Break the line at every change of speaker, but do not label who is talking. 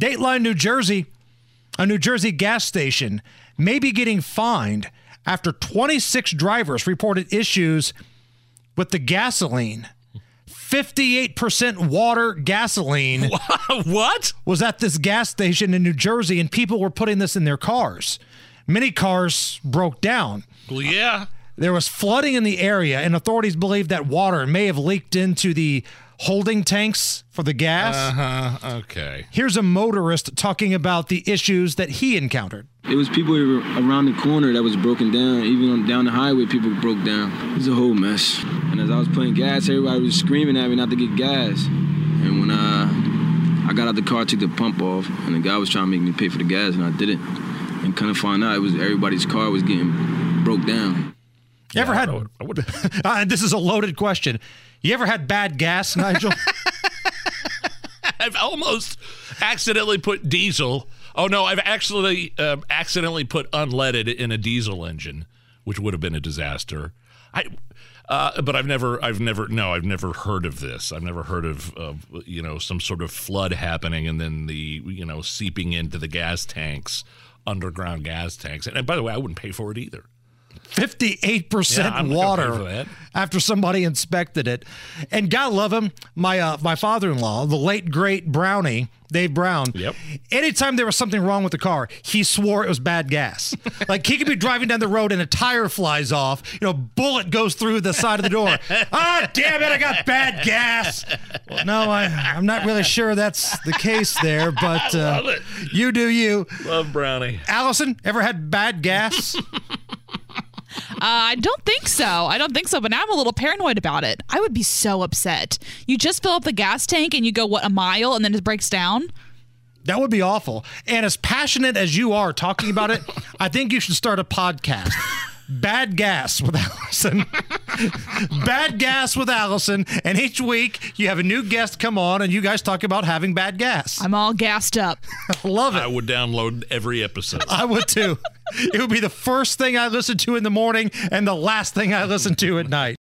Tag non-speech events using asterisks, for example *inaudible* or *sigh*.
Dateline, New Jersey, a New Jersey gas station may be getting fined after 26 drivers reported issues with the gasoline. 58% water gasoline *laughs*
what?
was at this gas station in New Jersey, and people were putting this in their cars. Many cars broke down.
Well, yeah.
There was flooding in the area, and authorities believe that water may have leaked into the holding tanks for the gas.
Uh huh. Okay.
Here's a motorist talking about the issues that he encountered.
It was people around the corner that was broken down. Even on, down the highway, people broke down. It was a whole mess. And as I was putting gas, everybody was screaming at me not to get gas. And when uh, I got out the car, took the pump off, and the guy was trying to make me pay for the gas, and I didn't. And kind of find out it was everybody's car was getting broke down.
You ever had?
I would- I would- *laughs*
uh, this is a loaded question. You ever had bad gas, *laughs* Nigel? *laughs*
I've almost accidentally put diesel. Oh no, I've actually um, accidentally put unleaded in a diesel engine, which would have been a disaster. I, uh, but I've never, I've never, no, I've never heard of this. I've never heard of, of, you know, some sort of flood happening and then the, you know, seeping into the gas tanks, underground gas tanks. And, by the way, I wouldn't pay for it either.
58%
Yeah, I'm not gonna pay
water after somebody inspected it. And God love him, my uh, my father-in-law, the late great Brownie, Dave Brown.
Yep.
Anytime there was something wrong with the car, he swore it was bad gas. *laughs* like he could be driving down the road and a tire flies off, you know, bullet goes through the side of the door. *laughs* Ah, damn it, I got bad gas. Well, no, I, I'm not really sure that's the case there, *laughs* but uh, you do you.
Love brownie.
Allison, ever had bad gas?
Uh, I don't think so. I don't think so. But now I'm a little paranoid about it. I would be so upset. You just fill up the gas tank and you go what a mile and then it breaks down.
That would be awful. And as passionate as you are talking about it, *laughs* I think you should start a podcast. Bad Gas with Allison. *laughs* bad Gas with Allison. And each week you have a new guest come on and you guys talk about having bad gas.
I'm all gassed up. *laughs*
Love it.
I would download every episode.
I would too. It would be the first thing I listen to in the morning and the last thing I listen to at night.